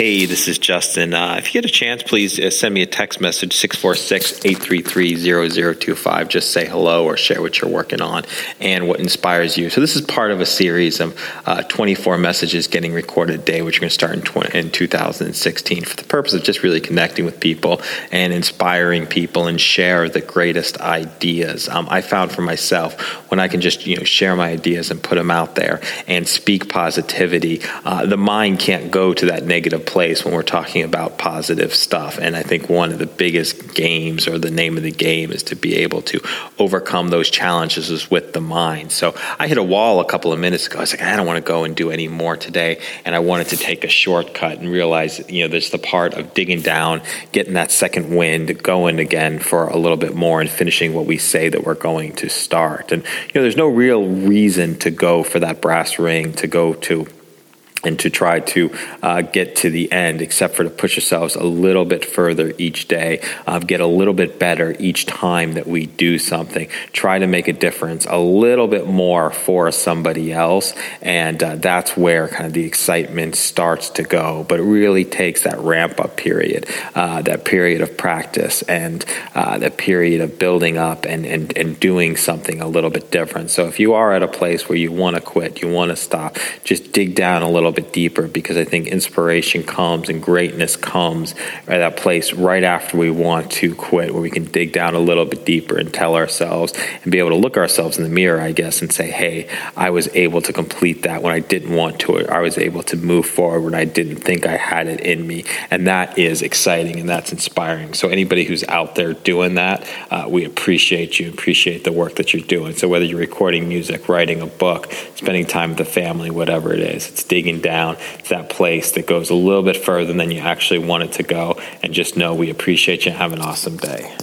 Hey, this is Justin. Uh, if you get a chance, please uh, send me a text message 646 833 0025. Just say hello or share what you're working on and what inspires you. So, this is part of a series of uh, 24 messages getting recorded a day, which are going to start in, 20, in 2016 for the purpose of just really connecting with people and inspiring people and share the greatest ideas. Um, I found for myself when I can just you know share my ideas and put them out there and speak positivity, uh, the mind can't go to that negative place when we're talking about positive stuff. And I think one of the biggest games or the name of the game is to be able to overcome those challenges is with the mind. So I hit a wall a couple of minutes ago. I was like, I don't want to go and do any more today. And I wanted to take a shortcut and realize, you know, there's the part of digging down, getting that second wind, going again for a little bit more and finishing what we say that we're going to start. And, you know, there's no real reason to go for that brass ring, to go to and to try to uh, get to the end, except for to push ourselves a little bit further each day, uh, get a little bit better each time that we do something, try to make a difference a little bit more for somebody else. And uh, that's where kind of the excitement starts to go. But it really takes that ramp up period, uh, that period of practice, and uh, that period of building up and, and, and doing something a little bit different. So if you are at a place where you want to quit, you want to stop, just dig down a little little bit deeper because I think inspiration comes and greatness comes at that place right after we want to quit, where we can dig down a little bit deeper and tell ourselves and be able to look ourselves in the mirror, I guess, and say, hey, I was able to complete that when I didn't want to. I was able to move forward when I didn't think I had it in me. And that is exciting and that's inspiring. So, anybody who's out there doing that, uh, we appreciate you, appreciate the work that you're doing. So, whether you're recording music, writing a book, spending time with the family, whatever it is, it's digging down to that place that goes a little bit further than you actually want it to go. And just know we appreciate you have an awesome day.